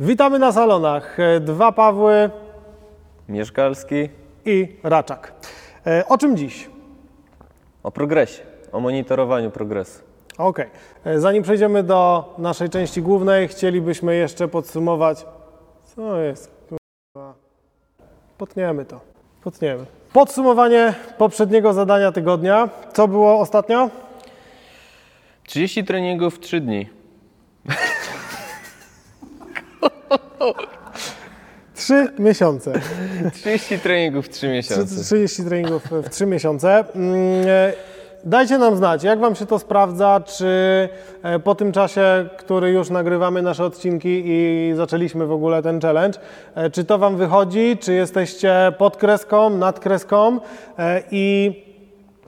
Witamy na salonach. E, Dwa Pawły Mieszkalski i Raczak. E, O czym dziś? o progresie, o monitorowaniu progresu. Okej. E, Zanim przejdziemy do naszej części głównej, chcielibyśmy jeszcze podsumować. Co jest? Potniemy to. Potniemy. Podsumowanie poprzedniego zadania tygodnia. Co było ostatnio? 30 treningów w 3 dni. Trzy miesiące. 30 treningów w 3 miesiące. 30 treningów w 3 miesiące. Mm, e, Dajcie nam znać, jak Wam się to sprawdza, czy e, po tym czasie, który już nagrywamy nasze odcinki i zaczęliśmy w ogóle ten challenge, e, czy to Wam wychodzi, czy jesteście pod kreską, nad kreską i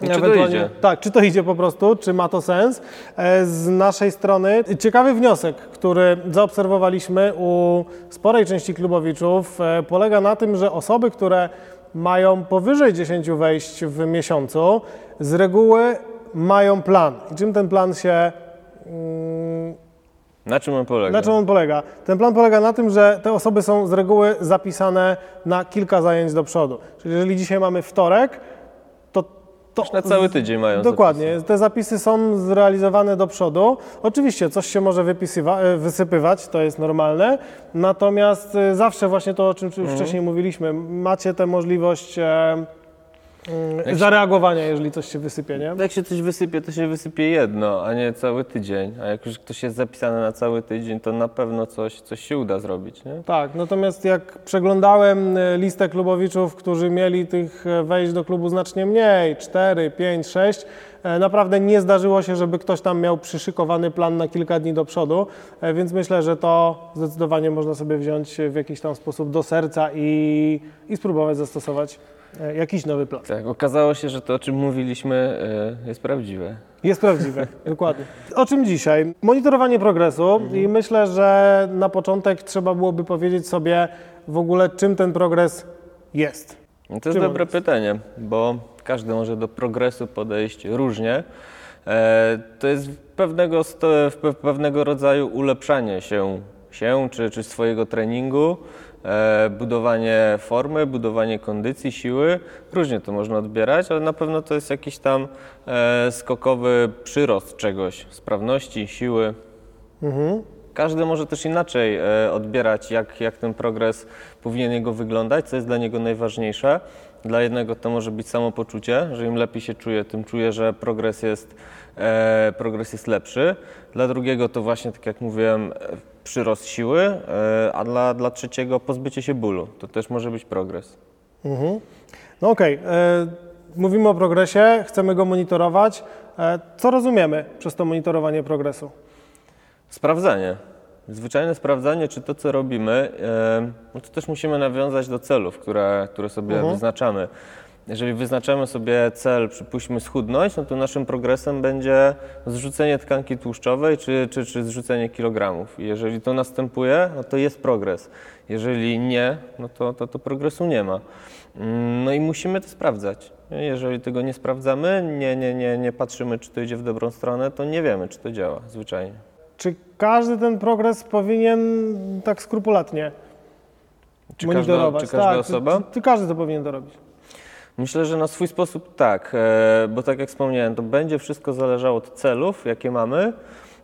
Czy to idzie? Tak, czy to idzie po prostu, czy ma to sens. E, Z naszej strony ciekawy wniosek, który zaobserwowaliśmy u sporej części klubowiczów, e, polega na tym, że osoby, które mają powyżej 10 wejść w miesiącu, z reguły mają plan. I czym ten plan się Na czym on polega? na czym on polega? Ten plan polega na tym, że te osoby są z reguły zapisane na kilka zajęć do przodu. Czyli jeżeli dzisiaj mamy wtorek, to. na cały tydzień mają Dokładnie. Te zapisy są zrealizowane do przodu. Oczywiście coś się może wypisywa- e, wysypywać, to jest normalne. Natomiast e, zawsze właśnie to, o czym Mhm. już wcześniej mówiliśmy, macie tę możliwość e, mm, zareagowania, jeżeli coś się wysypie, nie? Jak się coś wysypie, to się wysypie jedno, a nie cały tydzień. A jak już ktoś jest zapisany na cały tydzień, to na pewno coś, coś się uda zrobić, nie? Tak, natomiast jak przeglądałem e, listę klubowiczów, którzy mieli tych e, wejść do klubu znacznie mniej, 4, 5, 6, e, naprawdę nie zdarzyło się, żeby ktoś tam miał przyszykowany plan na kilka dni do przodu, e, więc myślę, że to zdecydowanie można sobie wziąć w jakiś tam sposób do serca i, i spróbować zastosować e, jakiś nowy plan. Tak, okazało się, że to, o czym mówiliśmy, e, jest prawdziwe. Jest prawdziwe, dokładnie. O czym dzisiaj? Monitorowanie progresu i myślę, że na początek trzeba byłoby powiedzieć sobie w ogóle, czym ten progres jest. No to jest Czym dobre jest? pytanie, bo każdy może do progresu podejść różnie. E, to jest pewnego, pewnego rodzaju ulepszanie się, się czy, czy swojego treningu, e, budowanie formy, budowanie kondycji, siły. Różnie to można odbierać, ale na pewno to jest jakiś tam e, skokowy przyrost czegoś, sprawności, siły. Każdy może też inaczej odbierać, jak, jak ten progres powinien jego wyglądać, co jest dla niego najważniejsze. Dla jednego to może być samopoczucie, że im lepiej się czuje, tym czuje, że progres jest, e, progres jest lepszy. Dla drugiego to właśnie, tak jak mówiłem, e, przyrost siły, e, a dla, dla trzeciego pozbycie się bólu. To też może być progres. No okej, e, mówimy o progresie, chcemy go monitorować. E, co rozumiemy przez to monitorowanie progresu? Sprawdzanie. Zwyczajne sprawdzanie, czy to, co robimy, no to też musimy nawiązać do celów, które, które sobie wyznaczamy. Jeżeli wyznaczamy sobie cel, przypuśćmy schudnąć, no to naszym progresem będzie zrzucenie tkanki tłuszczowej czy, czy, czy zrzucenie kilogramów. Jeżeli to następuje, no to jest progres. Jeżeli nie, no to, to, to progresu nie ma. Mm, No i musimy to sprawdzać. Jeżeli tego nie sprawdzamy, nie, nie, nie, nie patrzymy, czy to idzie w dobrą stronę, to nie wiemy, czy to działa zwyczajnie. Czy każdy ten progres powinien tak skrupulatnie Czy każda, monitorować? czy każda tak, osoba? Czy, czy każdy to powinien to robić? Myślę, że na swój sposób tak, e, bo tak jak wspomniałem, to będzie wszystko zależało od celów, jakie mamy.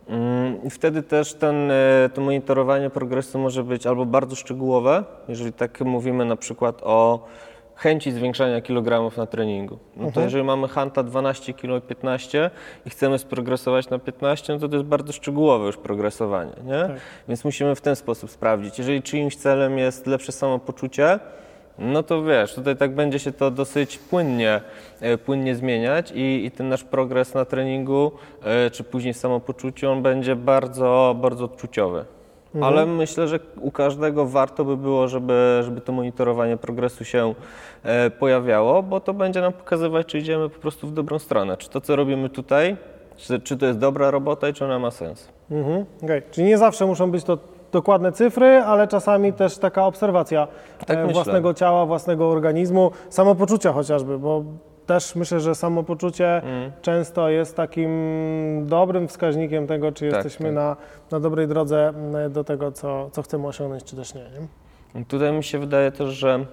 Mm, I wtedy też ten, e, to monitorowanie progresu może być albo bardzo szczegółowe, jeżeli tak mówimy na przykład o chęci zwiększania kilogramów na treningu. No to jeżeli mamy hanta 12 kg 15 i chcemy sprogresować na 15, no to to jest bardzo szczegółowe już progresowanie, nie? Więc musimy w ten sposób sprawdzić. Jeżeli czyimś celem jest lepsze samopoczucie, no to wiesz, tutaj tak będzie się to dosyć płynnie, e, płynnie zmieniać i, i ten nasz progres na treningu, e, czy później w samopoczuciu, on będzie bardzo, bardzo odczuciowy. Ale myślę, że u każdego warto by było, żeby, żeby to monitorowanie progresu się e, pojawiało, bo to będzie nam pokazywać, czy idziemy po prostu w dobrą stronę. Czy to, co robimy tutaj, czy, czy to jest dobra robota i czy ona ma sens. Mhm, okej. Czyli nie zawsze muszą być to dokładne cyfry, ale czasami też taka obserwacja Tak e, własnego ciała, własnego organizmu, samopoczucia chociażby, bo też myślę, że samopoczucie Mm. często jest takim dobrym wskaźnikiem tego, czy Tak, jesteśmy tak. Na, na dobrej drodze m, do tego, co, co chcemy osiągnąć, czy też nie. nie? Tutaj mi się wydaje też, że,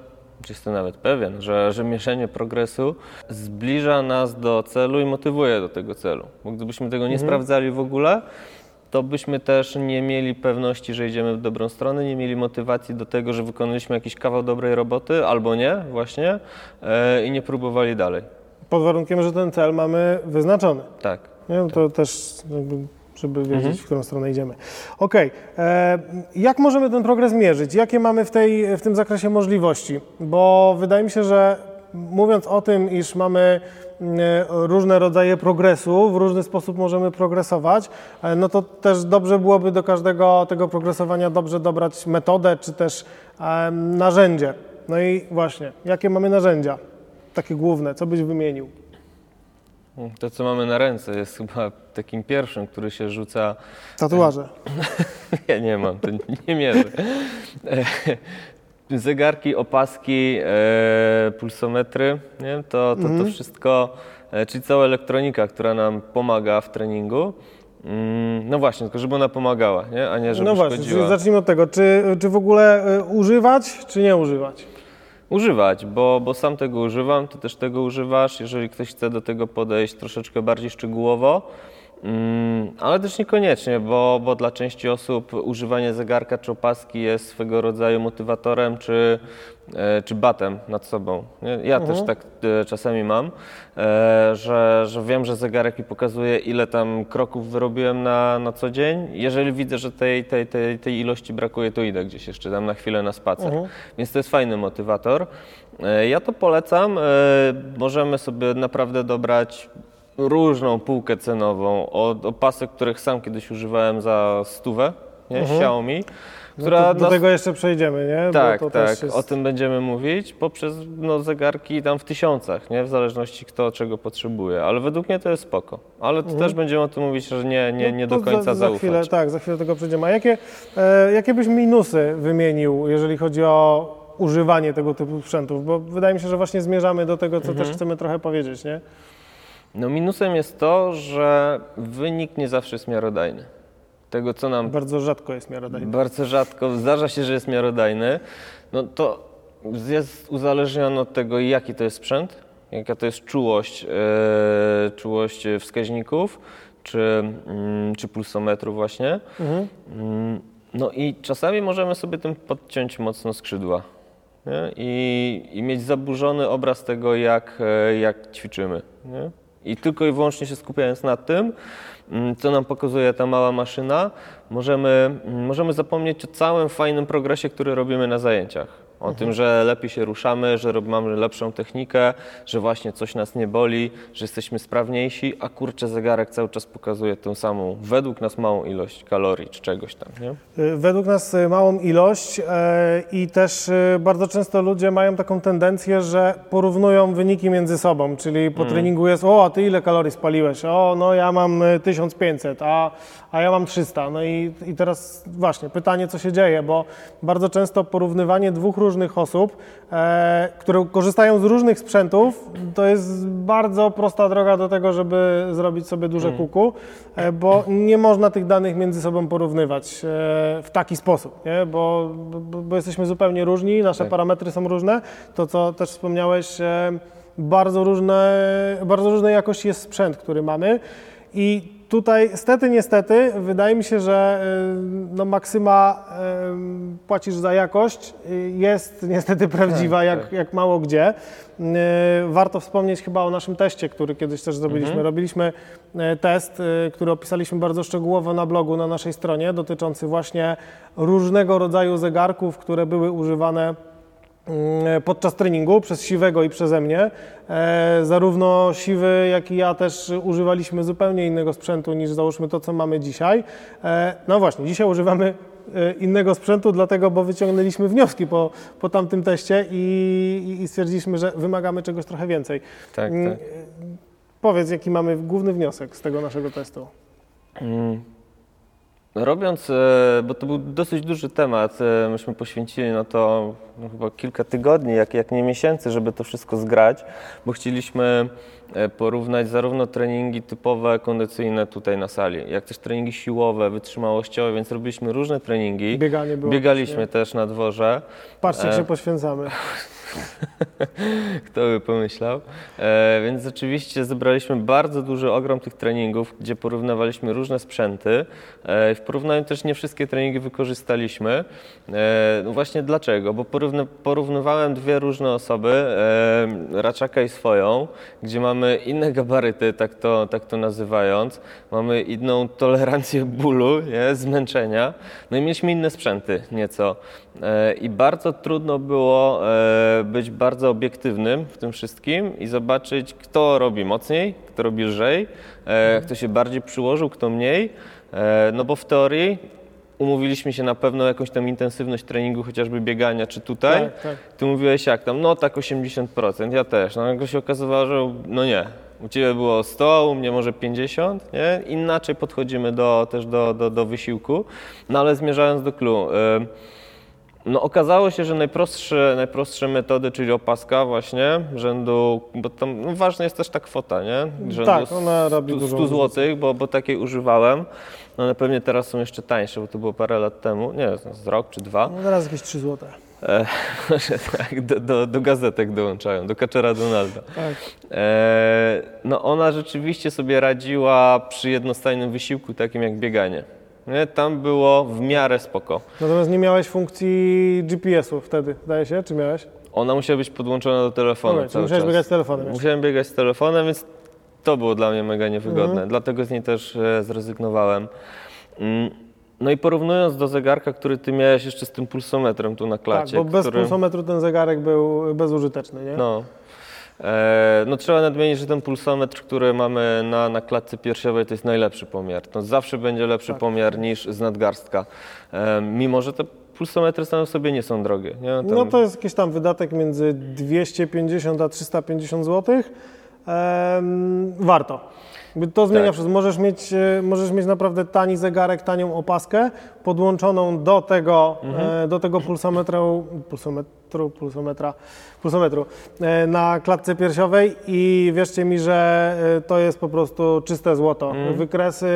jestem nawet pewien, że, że mierzenie progresu zbliża nas do celu i motywuje do tego celu. Bo gdybyśmy tego nie sprawdzali w ogóle, to byśmy też nie mieli pewności, że idziemy w dobrą stronę, nie mieli motywacji do tego, że wykonaliśmy jakiś kawał dobrej roboty, albo nie, właśnie, e, i nie próbowali dalej. Pod warunkiem, że ten cel mamy wyznaczony. Tak. Nie? No To też, jakby, żeby wiedzieć, Mhm. w którą stronę idziemy. Okej, e, jak możemy ten progres mierzyć? Jakie mamy w, tej, w tym zakresie możliwości? Bo wydaje mi się, że mówiąc o tym, iż mamy różne rodzaje progresu, w różny sposób możemy progresować, e, no to też dobrze byłoby do każdego tego progresowania dobrze dobrać metodę, czy też e, narzędzie. No i właśnie, jakie mamy narzędzia? Takie główne, co byś wymienił? To, co mamy na ręce, jest chyba takim pierwszym, który się rzuca Tatuaże. Ja nie mam, to nie mierzę. E, Zegarki, opaski, e, pulsometry, nie? To, to, to wszystko, e, czyli cała elektronika, która nam pomaga w treningu. Mm, No właśnie, tylko żeby ona pomagała, nie? a nie żeby No właśnie, szkodziła. czyli zacznijmy od tego, czy, czy w ogóle y, używać, czy nie używać? Używać, bo, bo sam tego używam, ty też tego używasz, jeżeli ktoś chce do tego podejść troszeczkę bardziej szczegółowo. Mm, ale też niekoniecznie, bo, bo dla części osób używanie zegarka czy opaski jest swego rodzaju motywatorem czy, e, czy batem nad sobą. Ja też tak e, czasami mam, e, że, że wiem, że zegarek mi pokazuje, ile tam kroków wyrobiłem na, na co dzień. Jeżeli widzę, że tej, tej, tej, tej ilości brakuje, to idę gdzieś jeszcze tam na chwilę na spacer. Więc to jest fajny motywator. E, Ja to polecam. E, Możemy sobie naprawdę dobrać różną półkę cenową od opasek, których sam kiedyś używałem za stówę, nie? Xiaomi, która No to, do nas- tego jeszcze przejdziemy, nie? tak, tak, też jest... o tym będziemy mówić, poprzez no, zegarki tam w tysiącach, nie? w zależności kto czego potrzebuje, ale według mnie to jest spoko. Ale to też będziemy o tym mówić, że nie, nie, nie No do końca za, za zaufać. chwilę, Tak, za chwilę do tego przejdziemy. A jakie, e, jakie byś minusy wymienił, jeżeli chodzi o używanie tego typu sprzętów? Bo wydaje mi się, że właśnie zmierzamy do tego, co Mhm. też chcemy trochę powiedzieć, nie? No minusem jest to, że wynik nie zawsze jest miarodajny. Tego, co nam Bardzo rzadko jest miarodajny. Bardzo rzadko zdarza się, że jest miarodajny. No to jest uzależnione od tego, jaki to jest sprzęt, jaka to jest czułość, e, czułość wskaźników, czy, mm, czy pulsometru właśnie. Mhm. Mm, No i czasami możemy sobie tym podciąć mocno skrzydła? I, i mieć zaburzony obraz tego, jak, e, jak ćwiczymy. Nie? I tylko i wyłącznie się skupiając na tym, mm, co nam pokazuje ta mała maszyna, możemy, mm, możemy zapomnieć o całym fajnym progresie, który robimy na zajęciach. O tym, że lepiej się ruszamy, że mamy lepszą technikę, że właśnie coś nas nie boli, że jesteśmy sprawniejsi, a kurczę zegarek cały czas pokazuje tą samą, według nas małą ilość kalorii czy czegoś tam, nie? Y, Według nas y, małą ilość e, i też y, bardzo często ludzie mają taką tendencję, że porównują wyniki między sobą, czyli po treningu jest, o, a ty ile kalorii spaliłeś? O, no ja mam y, 1500, a, a ja mam 300. No i, i teraz właśnie pytanie, co się dzieje, bo bardzo często porównywanie dwóch różnych osób, e, które korzystają z różnych sprzętów, to jest bardzo prosta droga do tego, żeby zrobić sobie duże kuku, e, bo nie można tych danych między sobą porównywać e, w taki sposób, nie? Bo, bo, jesteśmy zupełnie różni, nasze Tak. parametry są różne. To, co też wspomniałeś, bardzo, różne, bardzo różnej jakości jest sprzęt, który mamy i tutaj stety, niestety, wydaje mi się, że y, no, maksyma y, płacisz za jakość y, jest niestety prawdziwa, Tak, jak, tak. jak mało gdzie. Y, Warto wspomnieć chyba o naszym teście, który kiedyś też zrobiliśmy. Mhm. Robiliśmy test, y, który opisaliśmy bardzo szczegółowo na blogu na naszej stronie, dotyczący właśnie różnego rodzaju zegarków, które były używane podczas treningu przez Siwego i przeze mnie. E, zarówno Siwy, jak i ja też używaliśmy zupełnie innego sprzętu niż załóżmy to, co mamy dzisiaj. E, no właśnie, dzisiaj używamy e, innego sprzętu, dlatego, bo wyciągnęliśmy wnioski po, po tamtym teście i, i stwierdziliśmy, że wymagamy czegoś trochę więcej. Tak, Mm, tak. Powiedz, jaki mamy główny wniosek z tego naszego testu? Mm. Robiąc, e, bo to był dosyć duży temat, e, myśmy poświęcili na to no, chyba kilka tygodni, jak, jak nie miesięcy, żeby to wszystko zgrać, bo chcieliśmy e, porównać zarówno treningi typowe, kondycyjne tutaj na sali, jak też treningi siłowe, wytrzymałościowe, więc robiliśmy różne treningi. Bieganie było Biegaliśmy właśnie. też na dworze. Patrzcie, jak się poświęcamy. Kto by pomyślał. E, więc rzeczywiście zebraliśmy bardzo duży ogrom tych treningów, gdzie porównywaliśmy różne sprzęty. E, w porównaniu też nie wszystkie treningi wykorzystaliśmy. E, no właśnie dlaczego? Bo porówny, porównywałem dwie różne osoby, e, Raczaka i swoją, gdzie mamy inne gabaryty, tak to, tak to nazywając. Mamy inną tolerancję bólu, nie? zmęczenia. No i mieliśmy inne sprzęty nieco. E, I bardzo trudno było e, być bardzo obiektywnym w tym wszystkim i zobaczyć, kto robi mocniej, kto robi lżej, e, kto się bardziej przyłożył, kto mniej. No bo w teorii umówiliśmy się na pewno jakąś tam intensywność treningu, chociażby biegania, czy tutaj. Tak, tak. Ty mówiłeś jak tam, no tak 80%, ja też. No nagle się okazywało, że no nie. U Ciebie było 100, u mnie może 50, nie? Inaczej podchodzimy do, też do, do, do wysiłku. No ale zmierzając do clou. ym, no okazało się, że najprostsze, najprostsze metody, czyli opaska właśnie, rzędu, bo tam no, ważna jest też ta kwota, nie? Rzędu Tak, ona robi 100, dużą 100 zł, bo, bo takiej używałem. No one pewnie teraz są jeszcze tańsze, bo to było parę lat temu, nie z rok czy dwa. No teraz jakieś 3 złote. E, tak, do, do, do gazetek dołączają, do Kaczera Donalda. Tak. E, no ona rzeczywiście sobie radziła przy jednostajnym wysiłku, takim jak bieganie. Nie? Tam było w miarę spoko. Natomiast nie miałeś funkcji GPS-u wtedy, zdaje się, czy miałeś? Ona musiała być podłączona do telefonu czyli cały musiałeś czas. biegać z telefonem jeszcze. Musiałem biegać z telefonem, więc to było dla mnie mega niewygodne. Mhm. Dlatego z niej też e, zrezygnowałem. Mm, No i porównując do zegarka, który ty miałeś jeszcze z tym pulsometrem tu na Tak, klacie. bo bez który... pulsometru ten zegarek był bezużyteczny, nie? No. E, no trzeba nadmienić, że ten pulsometr, który mamy na, na klatce piersiowej, to jest najlepszy pomiar. To zawsze będzie lepszy Tak. pomiar niż z nadgarstka. E, mimo, że te pulsometry same w sobie nie są drogie. Nie? Tam- No to jest jakiś tam wydatek między 250 a 350 zł. Ehm, warto. To zmienia Tak. wszystko. Możesz mieć, e, możesz mieć naprawdę tani zegarek, tanią opaskę podłączoną do tego, Mhm. do tego pulsometru, pulsometru, pulsometra, pulsometru e, na klatce piersiowej i wierzcie mi, że e, to jest po prostu czyste złoto. Mhm. Wykresy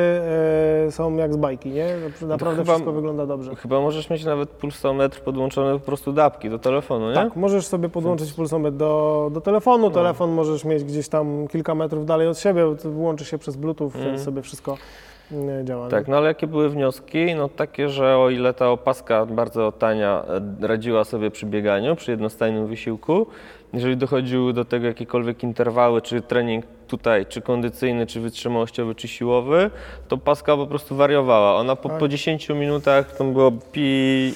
e, są jak z bajki, nie? Naprawdę chyba- wszystko wygląda dobrze. Chyba możesz mieć nawet pulsometr podłączony po prostu do apki, do telefonu, nie? Tak, możesz sobie podłączyć pulsometr do, do telefonu. Telefon możesz mieć gdzieś tam kilka metrów dalej od siebie, to łączy się przez Bluetooth, więc sobie wszystko działa. nie? Tak, no ale jakie były wnioski? No takie, że o ile ta opaska bardzo tania e, radziła sobie przy bieganiu, przy jednostajnym wysiłku, jeżeli dochodziły do tego jakiekolwiek interwały, czy trening tutaj, czy kondycyjny, czy wytrzymałościowy, czy siłowy, to paska po prostu wariowała. Ona po, Tak. po 10 minutach to było pi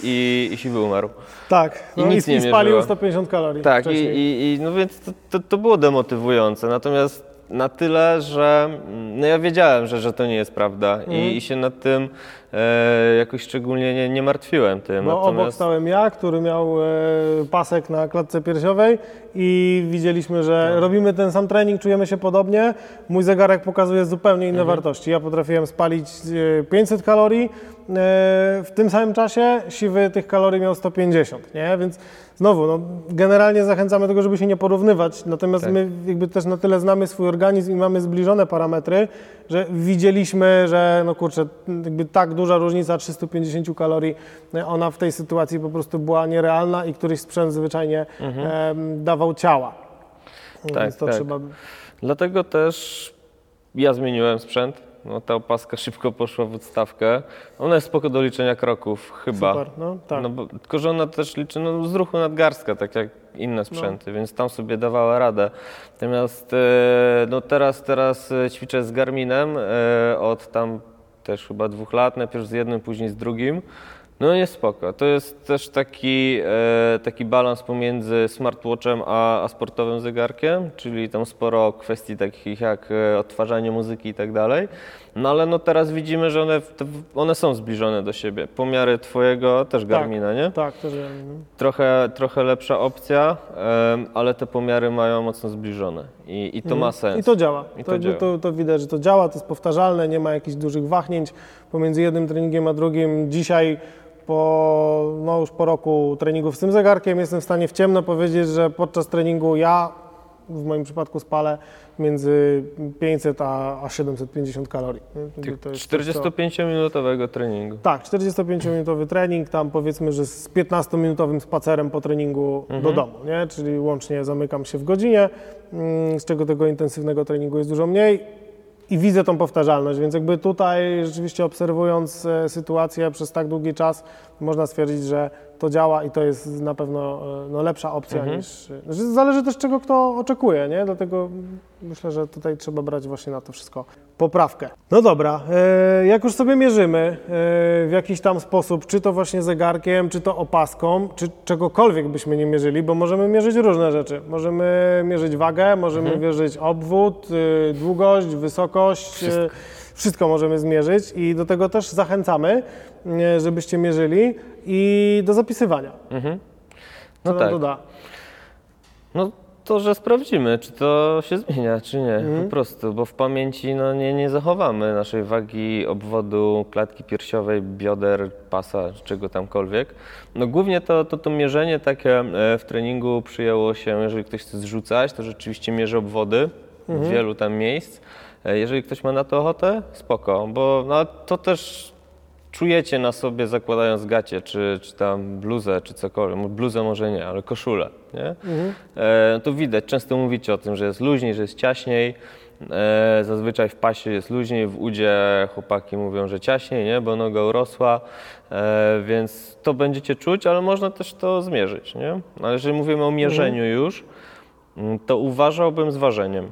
i, i siwy umarł. Tak, I no i, nic i nie spalił mierzyło. 150 kalorii Tak, i, i, i no więc to, to, to było demotywujące. Natomiast na tyle, że mm, no ja wiedziałem, że, że to nie jest prawda Mhm. i, i się nad tym e, jakoś szczególnie nie, nie martwiłem tym. Bo obok stałem ja, który miał e, pasek na klatce piersiowej i widzieliśmy, że Tak. robimy ten sam trening, czujemy się podobnie. Mój zegarek pokazuje zupełnie inne Mhm. wartości. Ja potrafiłem spalić e, 500 kalorii, e, w tym samym czasie siwy tych kalorii miał 150, nie? Więc znowu, no, generalnie zachęcamy do tego, żeby się nie porównywać, natomiast Tak. my jakby też na tyle znamy swój organizm i mamy zbliżone parametry, że widzieliśmy, że no kurczę, jakby tak duża różnica 350 kalorii, e, ona w tej sytuacji po prostu była nierealna i któryś sprzęt zwyczajnie em, dawał ciała. Mhm. Tak, Więc to tak. trzeba... Dlatego też ja zmieniłem sprzęt. No, ta opaska szybko poszła w odstawkę. Ona jest spoko do liczenia kroków, chyba. Super, no tak. No bo, tylko, że ona też liczy no, z ruchu nadgarstka, tak jak inne sprzęty, więc tam sobie dawała radę. Natomiast e, no teraz, teraz e, ćwiczę z Garminem e, od tam też chyba dwóch lat, najpierw z jednym, później z drugim. No jest spoko. To jest też taki, e, taki balans pomiędzy smartwatchem a, a sportowym zegarkiem, czyli tam sporo kwestii takich jak e, odtwarzanie muzyki i tak dalej. No ale no teraz widzimy, że one, one są zbliżone do siebie. Pomiary twojego też Garmina, nie? Tak, też ja. no. Trochę, trochę lepsza opcja, em, ale te pomiary mają mocno zbliżone i, i to ma sens. Mhm. I to działa. I to, to działa. To, to widać, że to działa, to jest powtarzalne, nie ma jakichś dużych wahnięć pomiędzy jednym treningiem a drugim. Dzisiaj po, no już po roku treningów z tym zegarkiem jestem w stanie w ciemno powiedzieć, że podczas treningu ja w moim przypadku spalę między 500 a, a 750 kalorii. nie? To jest coś, co- 45-minutowego treningu. Tak, 45-minutowy trening, tam powiedzmy, że z 15-minutowym spacerem po treningu do domu, nie? czyli łącznie zamykam się w godzinie, mm, z czego tego intensywnego treningu jest dużo mniej i widzę tą powtarzalność, więc jakby tutaj rzeczywiście obserwując e, sytuację przez tak długi czas, można stwierdzić, że to działa i to jest na pewno e, no, lepsza opcja niż... e, że Zależy też czego kto oczekuje, nie? Dlatego myślę, że tutaj trzeba brać właśnie na to wszystko poprawkę. No dobra, e, jak już sobie mierzymy e, w jakiś tam sposób, czy to właśnie zegarkiem, czy to opaską, czy czegokolwiek byśmy nie mierzyli, bo możemy mierzyć różne rzeczy. Możemy mierzyć wagę, możemy mierzyć obwód, y, długość, wysokość, y, wszystko możemy zmierzyć i do tego też zachęcamy, żebyście mierzyli i do zapisywania. Mhm. Co No nam tak. to da? No to, że sprawdzimy, czy to się zmienia, czy nie. Mhm. Po prostu, bo w pamięci no, nie, nie zachowamy naszej wagi, obwodu, klatki piersiowej, bioder, pasa, czego tamkolwiek. No głównie to, to, to mierzenie takie e, w treningu przyjęło się, jeżeli ktoś chce zrzucać, to rzeczywiście mierzy obwody Mhm. w wielu tam miejsc. E, Jeżeli ktoś ma na to ochotę, spoko, bo no, to też czujecie na sobie zakładając gacie, czy, czy tam bluzę, czy cokolwiek. Bluzę może nie, ale koszulę, nie? E, to widać, często mówicie o tym, że jest luźniej, że jest ciaśniej. E, zazwyczaj w pasie jest luźniej, w udzie chłopaki mówią, że ciaśniej, nie? bo noga urosła, e, więc to będziecie czuć, ale można też to zmierzyć. Nie? Ale jeżeli mówimy o mierzeniu już, mm, to uważałbym z ważeniem.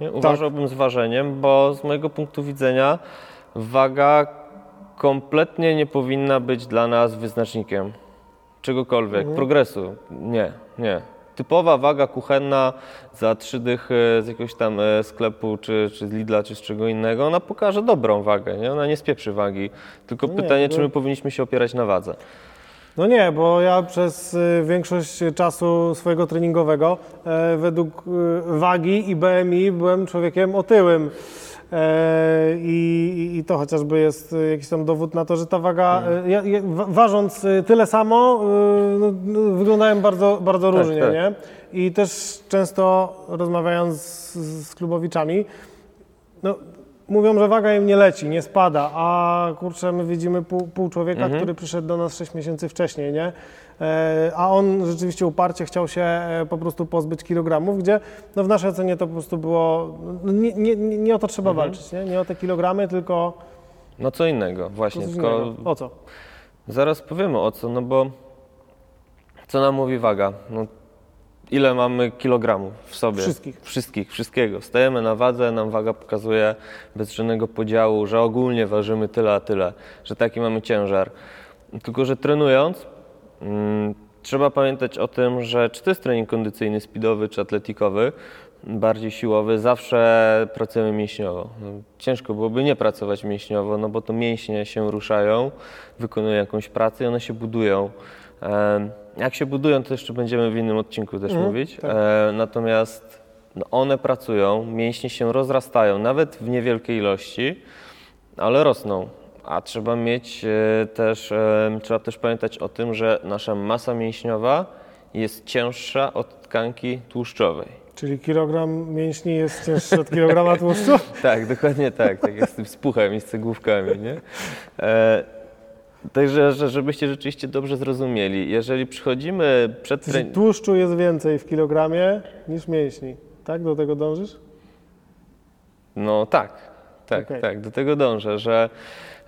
Nie? Uważałbym z ważeniem, bo z mojego punktu widzenia waga kompletnie nie powinna być dla nas wyznacznikiem czegokolwiek, progresu. Nie, nie. Typowa waga kuchenna za trzy dychy z jakiegoś tam e, sklepu, czy, czy z Lidla, czy z czego innego, ona pokaże dobrą wagę, nie? Ona nie spieprzy wagi. Tylko No nie, pytanie, bo- czy my powinniśmy się opierać na wadze. No nie, bo ja przez y, większość czasu swojego treningowego e, według wagi i BMI byłem człowiekiem otyłym. E, I, i to chociażby jest jakiś tam dowód na to, że ta waga, wa- ważąc y, tyle samo, no, no, wyglądałem bardzo, bardzo Tak, różnie, tak. nie? I też często rozmawiając z, z klubowiczami, no, mówią, że waga im nie leci, nie spada, a kurczę, my widzimy pół, pół człowieka, który przyszedł do nas 6 miesięcy wcześniej, nie? E, a on rzeczywiście uparcie chciał się e, po prostu pozbyć kilogramów, gdzie no, w naszej ocenie to po prostu było, no, nie, nie, nie o to trzeba walczyć, nie? Nie o te kilogramy, tylko No co innego, właśnie. Tylko innego. O co? Zaraz powiemy o co, no bo co nam mówi waga? No, ile mamy kilogramów w sobie? Wszystkich. Wszystkich, wszystkiego. Stajemy na wadze, nam waga pokazuje bez żadnego podziału, że ogólnie ważymy tyle a tyle, że taki mamy ciężar. Tylko, że trenując, mm, trzeba pamiętać o tym, że czy to jest trening kondycyjny, speedowy czy atletikowy, bardziej siłowy, zawsze pracujemy mięśniowo. No, ciężko byłoby nie pracować mięśniowo, no bo to mięśnie się ruszają, wykonują jakąś pracę i one się budują. Jak się budują, to jeszcze będziemy w innym odcinku też mówić. tak. E, Natomiast no, one pracują, mięśnie się rozrastają, nawet w niewielkiej ilości, ale rosną. A trzeba mieć e, też, trzeba też pamiętać o tym, że nasza masa mięśniowa jest cięższa od tkanki tłuszczowej. Czyli kilogram mięśni jest cięższy od kilograma tłuszczu? Tak, dokładnie tak. Tak jest z tym spuchem i z cegłówkami, nie? E, także, że, żebyście rzeczywiście dobrze zrozumieli, jeżeli przychodzimy przed treningiem... tłuszczu jest więcej w kilogramie niż mięśni. Tak? Do tego dążysz? No tak, tak, Okej. tak, do tego dążę, że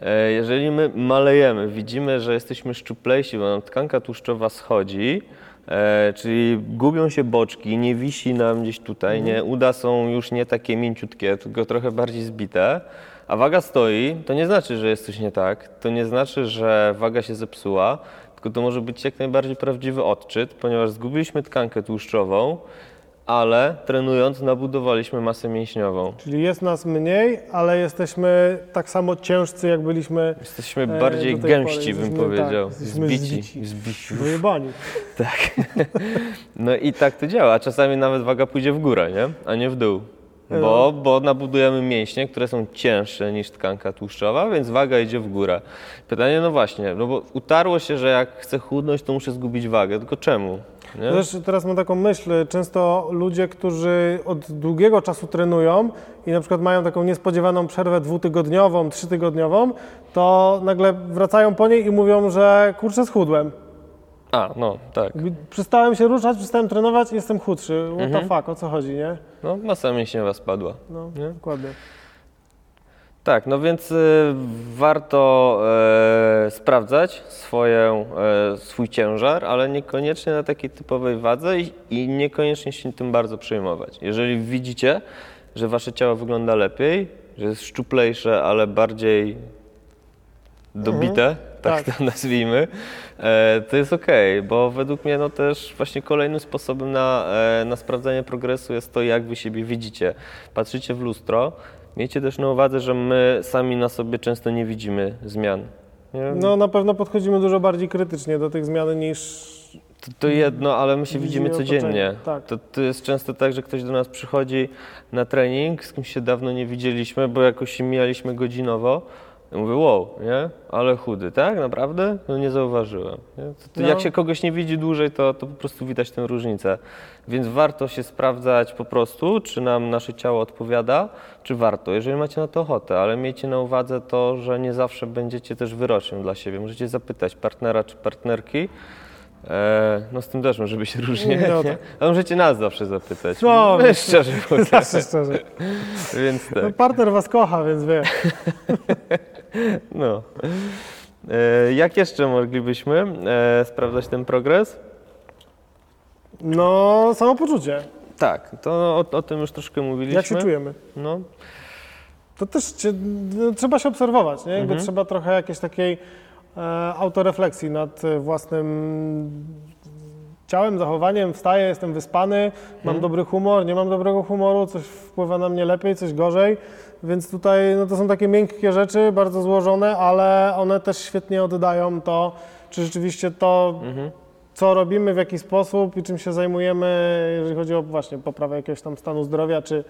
e, jeżeli my malejemy, widzimy, że jesteśmy szczuplejsi, bo nam tkanka tłuszczowa schodzi, e, czyli gubią się boczki, nie wisi nam gdzieś tutaj, nie, uda są już nie takie mięciutkie, tylko trochę bardziej zbite, a waga stoi, to nie znaczy, że jest coś nie tak, to nie znaczy, że waga się zepsuła, tylko to może być jak najbardziej prawdziwy odczyt, ponieważ zgubiliśmy tkankę tłuszczową, ale trenując nabudowaliśmy masę mięśniową. Czyli jest nas mniej, ale jesteśmy tak samo ciężcy, jak byliśmy Jesteśmy e, bardziej do tej pory. gęści, bym Jesteśmy, powiedział. Tak, jesteśmy Zbici. zbici. Zbici. Wyjebani. Tak. No i tak to działa. Czasami nawet waga pójdzie w górę, nie? a nie w dół. Bo, bo nabudujemy mięśnie, które są cięższe niż tkanka tłuszczowa, więc waga idzie w górę. Pytanie, no właśnie, no bo utarło się, że jak chcę chudnąć, to muszę zgubić wagę. Tylko czemu? Nie? Też teraz mam taką myśl, często ludzie, którzy od długiego czasu trenują i na przykład mają taką niespodziewaną przerwę dwutygodniową, trzytygodniową, to nagle wracają po niej i mówią, że kurczę, schudłem. A, no tak. Przestałem się ruszać, przestałem trenować i jestem chudszy. What Mhm. the fuck, o co chodzi, nie? No, masa mięśniowa spadła. No, Nie? dokładnie. Tak, no więc y, warto e, sprawdzać swoją, e, swój ciężar, ale niekoniecznie na takiej typowej wadze i, i niekoniecznie się tym bardzo przejmować. Jeżeli widzicie, że wasze ciało wygląda lepiej, że jest szczuplejsze, ale bardziej dobite, tak, tak. to nazwijmy, e, to jest okej, bo według mnie no też właśnie kolejnym sposobem na, e, na sprawdzanie progresu jest to, jak wy siebie widzicie. Patrzycie w lustro, miejcie też na uwadze, że my sami na sobie często nie widzimy zmian. Nie? No na pewno podchodzimy dużo bardziej krytycznie do tych zmian niż To, to jedno, ale my się Widzimy widzimy codziennie. tak. To, to jest często tak, że ktoś do nas przychodzi na trening, z kimś się dawno nie widzieliśmy, bo jakoś się mijaliśmy godzinowo. Ja mówię, wow, nie? Ale chudy, tak? Naprawdę? No nie zauważyłem. Nie? To, to No. Jak się kogoś nie widzi dłużej, to, to po prostu widać tę różnicę. Więc warto się sprawdzać po prostu, czy nam nasze ciało odpowiada, czy warto, jeżeli macie na to ochotę, ale miejcie na uwadze to, że nie zawsze będziecie też wyrocznym dla siebie. Możecie zapytać partnera czy partnerki, E, no z tym też może być różnie. No tak. A możecie nas zawsze zapytać. No, My szczerze mówiąc. Zawsze szczerze. Więc No, tak, partner was kocha, więc wie. no. E, jak jeszcze moglibyśmy e, sprawdzać ten progres? No, samopoczucie. Tak, to o, o tym już troszkę mówiliśmy. Jak się czujemy? No, To też cię, no, trzeba się obserwować, nie? Jakby Mhm. trzeba trochę jakiejś takiej e, autorefleksji nad e, własnym ciałem, zachowaniem. Wstaję, jestem wyspany, mam Mhm. dobry humor, nie mam dobrego humoru, coś wpływa na mnie lepiej, coś gorzej. Więc tutaj no, to są takie miękkie rzeczy, bardzo złożone, ale one też świetnie oddają to, czy rzeczywiście to, mhm. co robimy, w jaki sposób i czym się zajmujemy, jeżeli chodzi o właśnie poprawę jakiegoś tam stanu zdrowia czy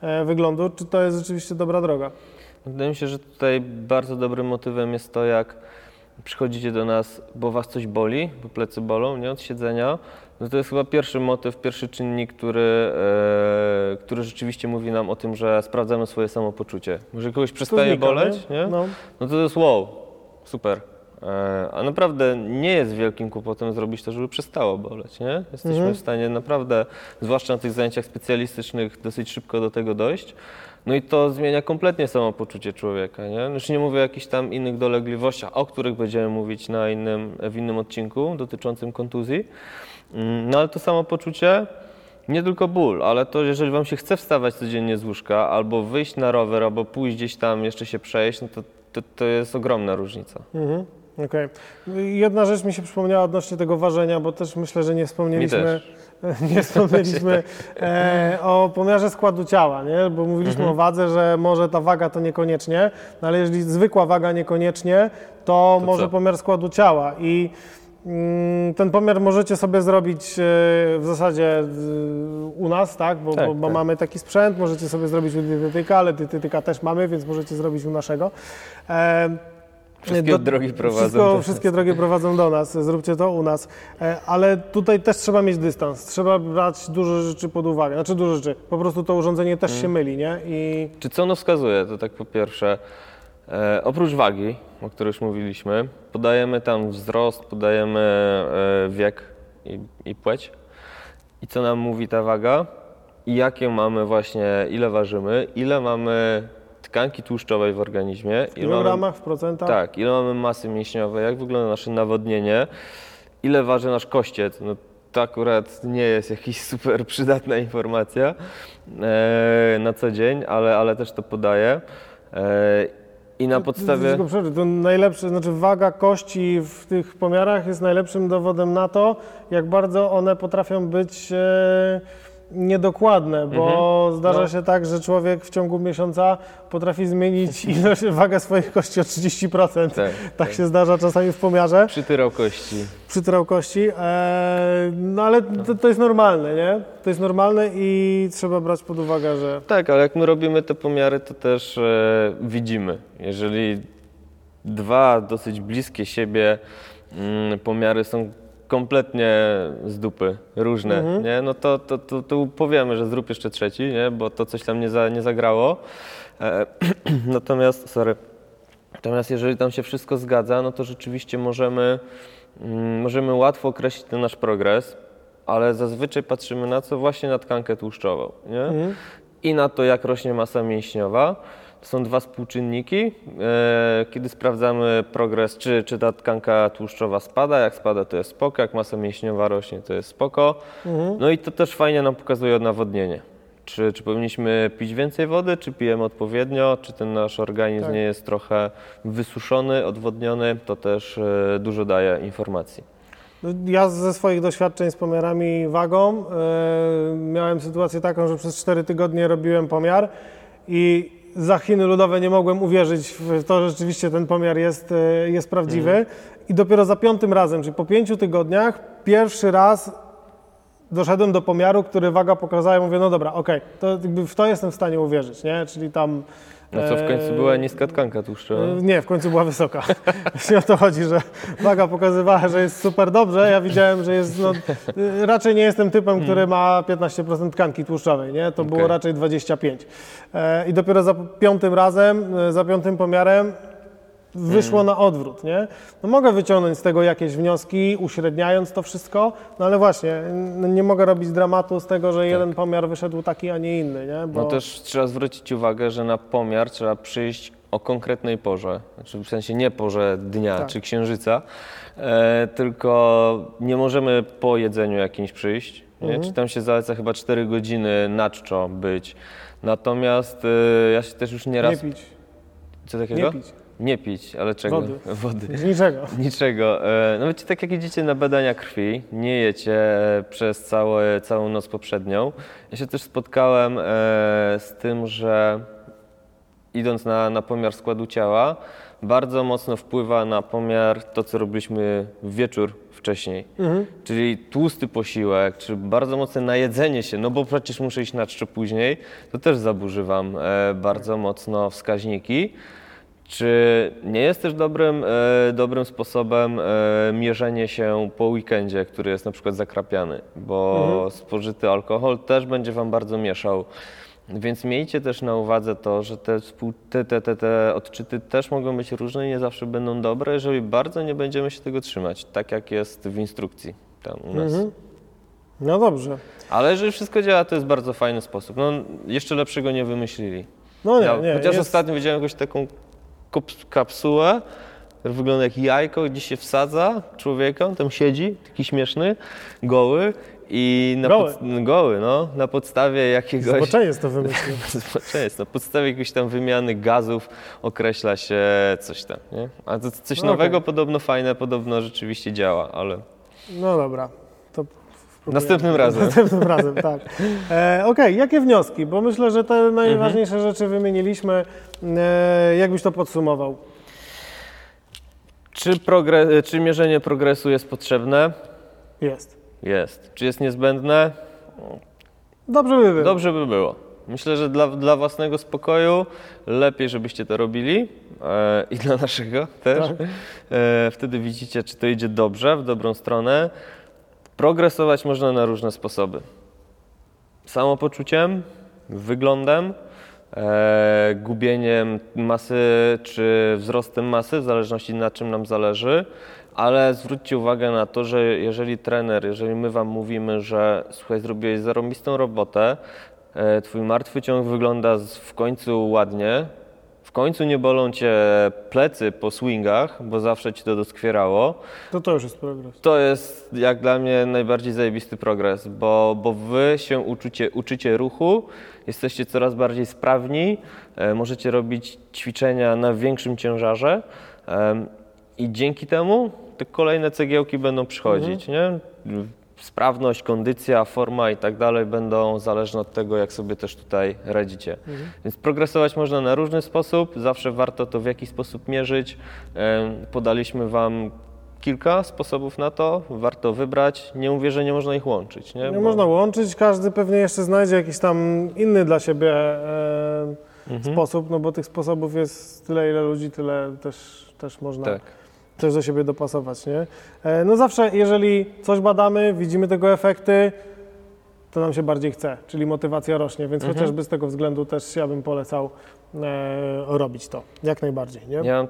e, wyglądu, czy to jest rzeczywiście dobra droga. Wydaje mi się, że tutaj bardzo dobrym motywem jest to, jak przychodzicie do nas, bo was coś boli, bo plecy bolą, nie od siedzenia. No to jest chyba pierwszy motyw, pierwszy czynnik, który, e, który rzeczywiście mówi nam o tym, że sprawdzamy swoje samopoczucie. Może kogoś przestaje znika, boleć, nie? No. No to jest wow, super. E, A naprawdę nie jest wielkim kłopotem zrobić to, żeby przestało boleć, nie? Jesteśmy Mhm. w stanie naprawdę, zwłaszcza na tych zajęciach specjalistycznych, dosyć szybko do tego dojść. No i to zmienia kompletnie samopoczucie człowieka, nie? Już nie mówię o jakichś tam innych dolegliwościach, o których będziemy mówić na innym, w innym odcinku dotyczącym kontuzji. Mm, No ale to samopoczucie, nie tylko ból, ale to jeżeli wam się chce wstawać codziennie z łóżka, albo wyjść na rower, albo pójść gdzieś tam jeszcze się przejść, no to, to, to jest ogromna różnica. Mhm. Okej. Jedna rzecz mi się przypomniała odnośnie tego ważenia, bo też myślę, że nie wspomnieliśmy. Nie wspomnieliśmy e, o pomiarze składu ciała, nie? bo mówiliśmy Mhm. o wadze, że może ta waga to niekoniecznie, no ale jeżeli zwykła waga niekoniecznie, to, To może co? pomiar składu ciała i mm, ten pomiar możecie sobie zrobić e, w zasadzie e, u nas, tak? Bo, Tak, bo, bo tak. mamy taki sprzęt, możecie sobie zrobić u dietetyka, ale dietetyka też mamy, więc możecie zrobić u naszego. E, Wszystkie drogi prowadzą do Wszystko, nas. wszystkie drogi prowadzą do nas, zróbcie to u nas. E, Ale tutaj też trzeba mieć dystans, trzeba brać dużo rzeczy pod uwagę. Znaczy dużo rzeczy, po prostu to urządzenie też Mm. się myli, nie? I Czy co ono wskazuje? To tak po pierwsze, e, oprócz wagi, o której już mówiliśmy, podajemy tam wzrost, podajemy e, wiek i, i płeć. I co nam mówi ta waga? I jakie mamy właśnie, ile ważymy, ile mamy tkanki tłuszczowej w organizmie, w ile mamy, kilogramach, w procentach. tak, ile mamy masy mięśniowej, jak wygląda nasze nawodnienie, ile waży nasz kościec. No, to akurat nie jest jakaś super przydatna informacja e, na co dzień, ale, ale też to podaję. E, I na podstawie. Tylko przerwę, to najlepsze, znaczy waga kości w tych pomiarach jest najlepszym dowodem na to, jak bardzo one potrafią być e, niedokładne, bo zdarza No. się tak, że człowiek w ciągu miesiąca potrafi zmienić ilość, wagę swoich kości o 30%. Tak, Tak się zdarza czasami w pomiarze Przytyrał kości. przytyrał kości, e, no ale to, to jest normalne, nie? To jest normalne i trzeba brać pod uwagę, że Tak, ale jak my robimy te pomiary, to też e, widzimy. Jeżeli dwa dosyć bliskie siebie mm, pomiary są kompletnie z dupy, różne, nie? no to, to, to, to powiemy, że zrób jeszcze trzeci, nie? bo to coś tam nie, za, nie zagrało. E, natomiast, sorry, natomiast jeżeli tam się wszystko zgadza, no to rzeczywiście możemy, mm, możemy łatwo określić ten nasz progres, ale zazwyczaj patrzymy na co? Właśnie na tkankę tłuszczową, nie? I na to, jak rośnie masa mięśniowa. Są dwa współczynniki. E, Kiedy sprawdzamy progres, czy, czy ta tkanka tłuszczowa spada, jak spada, to jest spoko, jak masa mięśniowa rośnie, to jest spoko. No i to też fajnie nam pokazuje nawodnienie. Czy, czy powinniśmy pić więcej wody, czy pijemy odpowiednio, czy ten nasz organizm Tak. nie jest trochę wysuszony, odwodniony, to też e, dużo daje informacji. No, Ja ze swoich doświadczeń z pomiarami i wagą e, miałem sytuację taką, że przez 4 tygodnie robiłem pomiar i za Chiny Ludowe nie mogłem uwierzyć w to, że rzeczywiście ten pomiar jest, e, jest prawdziwy. I dopiero za piątym razem, czyli po pięciu tygodniach, pierwszy raz doszedłem do pomiaru, który waga pokazała i mówię, no dobra, okej, to jakby w to jestem w stanie uwierzyć, nie? Czyli tam... No co w końcu e, była niska tkanka tłuszczowa. E, Nie, w końcu była wysoka. Właśnie o to chodzi, że waga pokazywała, że jest super dobrze. Ja widziałem, że jest. No, y, raczej nie jestem typem, który ma 15% tkanki tłuszczowej, nie? To było Okej. raczej 25. E, I dopiero za piątym razem, e, za piątym pomiarem wyszło na odwrót, nie? No mogę wyciągnąć z tego jakieś wnioski, uśredniając to wszystko, no ale właśnie, nie mogę robić dramatu z tego, że jeden pomiar wyszedł taki, a nie inny, nie? Bo... No też trzeba zwrócić uwagę, że na pomiar trzeba przyjść o konkretnej porze, znaczy w sensie nie porze dnia Tak. czy księżyca, e, tylko nie możemy po jedzeniu jakimś przyjść. Nie? Mhm. Czy tam się zaleca chyba 4 godziny na czczo być. Natomiast e, ja się też już nie nieraz... pić, Co takiego? nie pić. Nie pić, ale czego? Wody. Wody. Niczego. Niczego. E, No wiecie, tak jak idziecie na badania krwi, nie jecie e, przez całe, całą noc poprzednią. Ja się też spotkałem e, z tym, że idąc na, na pomiar składu ciała, bardzo mocno wpływa na pomiar to, co robiliśmy w wieczór wcześniej. Czyli tłusty posiłek, czy bardzo mocne najedzenie się, no bo przecież muszę iść na czczo później, to też zaburzy Wam e, bardzo mocno wskaźniki. Czy nie jest też dobrym, e, dobrym sposobem e, mierzenie się po weekendzie, który jest na przykład zakrapiany, bo spożyty alkohol też będzie Wam bardzo mieszał. Więc miejcie też na uwadze to, że te, te, te, te, te odczyty też mogą być różne i nie zawsze będą dobre, jeżeli bardzo nie będziemy się tego trzymać, tak jak jest w instrukcji tam u nas. No dobrze. Ale jeżeli wszystko działa, to jest bardzo fajny sposób. No, jeszcze lepszego nie wymyślili. No nie, Ja, nie. chociaż jest- ostatnio widziałem jakąś taką kapsułę, wygląda jak jajko, gdzie się wsadza człowieka, tam siedzi, taki śmieszny, goły i na Goły? Pod, goły, no, na podstawie jakiegoś Zboczeniec to wymyślił. Zboczeniec, na podstawie jakiejś tam wymiany gazów określa się coś tam, nie? A to coś No nowego okej. podobno fajne, podobno rzeczywiście działa, ale No dobra. Spróbuję. następnym razem. Następnym razem, tak. E, Okej, jakie wnioski? Bo myślę, że te najważniejsze rzeczy wymieniliśmy. E, jakbyś to podsumował? Czy, progre- czy mierzenie progresu jest potrzebne? Jest. Jest. Czy jest niezbędne? Dobrze by było. Dobrze by było. Myślę, że dla, dla własnego spokoju lepiej, żebyście to robili e, i dla naszego też. Tak. E, wtedy widzicie, czy to idzie dobrze, w dobrą stronę. Progresować można na różne sposoby. Samopoczuciem, wyglądem, e, gubieniem masy czy wzrostem masy, w zależności na czym nam zależy. Ale zwróćcie uwagę na to, że jeżeli trener, jeżeli my Wam mówimy, że słuchaj, zrobiłeś zarobistą robotę, e, Twój martwy ciąg wygląda w końcu ładnie, końcu nie bolą Cię plecy po swingach, bo zawsze Ci to doskwierało, To to już jest progres. to jest jak dla mnie najbardziej zajebisty progres, bo, bo wy się uczycie, uczycie ruchu, jesteście coraz bardziej sprawni, e, możecie robić ćwiczenia na większym ciężarze em, i dzięki temu te kolejne cegiełki będą przychodzić, nie? Sprawność, kondycja, forma i tak dalej będą zależne od tego, jak sobie też tutaj radzicie. Więc progresować można na różny sposób, zawsze warto to w jakiś sposób mierzyć. Podaliśmy Wam kilka sposobów na to, warto wybrać. Nie mówię, że nie można ich łączyć. Nie, Nie Bo- można łączyć, każdy pewnie jeszcze znajdzie jakiś tam inny dla siebie e, Mhm. sposób, no bo tych sposobów jest tyle, ile ludzi, tyle też, też można Tak. Też do siebie dopasować, nie? E, No zawsze, jeżeli coś badamy, widzimy tego efekty, to nam się bardziej chce, czyli motywacja rośnie, więc Mhm. chociażby z tego względu też ja bym polecał e, robić to, jak najbardziej, nie? Ja mam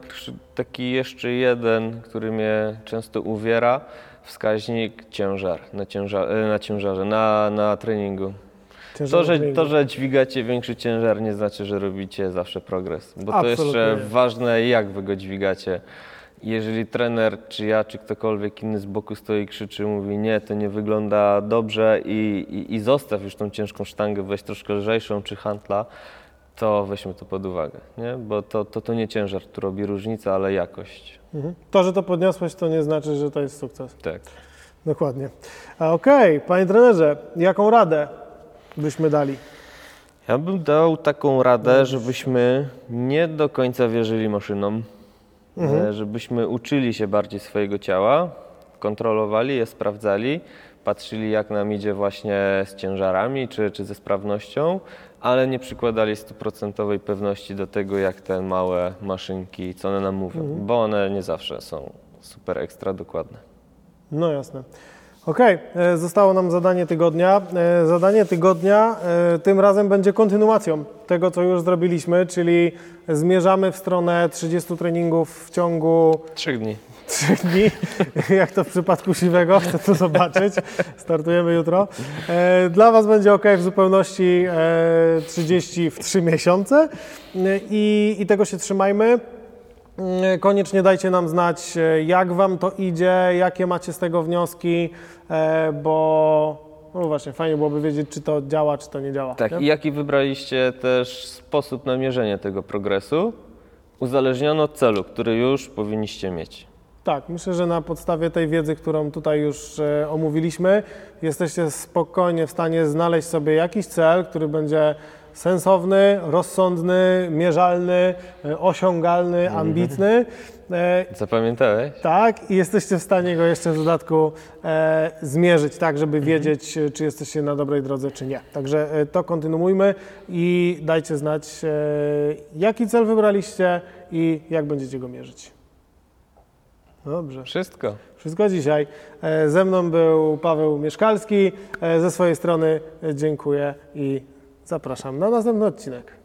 taki jeszcze jeden, który mnie często uwiera, wskaźnik ciężar na, ciężar, e, na ciężarze, na, na treningu. Ciężar To że, treningu. to, że dźwigacie większy ciężar nie znaczy, że robicie zawsze progres, bo to Absolutnie jeszcze nie. ważne jak wy go dźwigacie. Jeżeli trener, czy ja, czy ktokolwiek inny z boku stoi i krzyczy, mówi nie, to nie wygląda dobrze i, i, i zostaw już tą ciężką sztangę, weź troszkę lżejszą czy hantla, to weźmy to pod uwagę, nie? bo to, to, to nie ciężar, tu robi różnicę, ale jakość. Mhm. To, że to podniosłeś, to nie znaczy, że to jest sukces. Tak. Dokładnie. A Okej, panie trenerze, jaką radę byśmy dali? Ja bym dał taką radę, żebyśmy nie do końca wierzyli maszynom, e, żebyśmy uczyli się bardziej swojego ciała, kontrolowali je, sprawdzali, patrzyli jak nam idzie właśnie z ciężarami czy, czy ze sprawnością, ale nie przykładali stuprocentowej pewności do tego, jak te małe maszynki, co one nam mówią, bo one nie zawsze są super ekstra dokładne. No jasne. Okej, e, zostało nam zadanie tygodnia. E, Zadanie tygodnia e, tym razem będzie kontynuacją tego, co już zrobiliśmy, czyli zmierzamy w stronę 30 treningów w ciągu Trzech dni. trzech dni, jak to w przypadku siwego, chcę to zobaczyć. Startujemy jutro. Dla Was będzie ok w zupełności e, 30 w 3 miesiące i, i tego się trzymajmy. E, Koniecznie dajcie nam znać, e, jak Wam to idzie, jakie macie z tego wnioski, e, bo no właśnie, fajnie byłoby wiedzieć, czy to działa, czy to nie działa. Tak, nie? i jaki wybraliście też sposób na mierzenie tego progresu, uzależniony od celu, który już powinniście mieć. Tak, myślę, że na podstawie tej wiedzy, którą tutaj już e, omówiliśmy, jesteście spokojnie w stanie znaleźć sobie jakiś cel, który będzie sensowny, rozsądny, mierzalny, e, osiągalny, ambitny. E, Zapamiętałeś? tak, i jesteście w stanie go jeszcze w dodatku e, zmierzyć, tak, żeby wiedzieć, e, czy jesteście na dobrej drodze, czy nie. Także e, to kontynuujmy i dajcie znać, e, jaki cel wybraliście i jak będziecie go mierzyć. Dobrze. Wszystko. Wszystko dzisiaj. Ze mną był Paweł Mieszkalski. Ze swojej strony dziękuję i zapraszam na następny odcinek.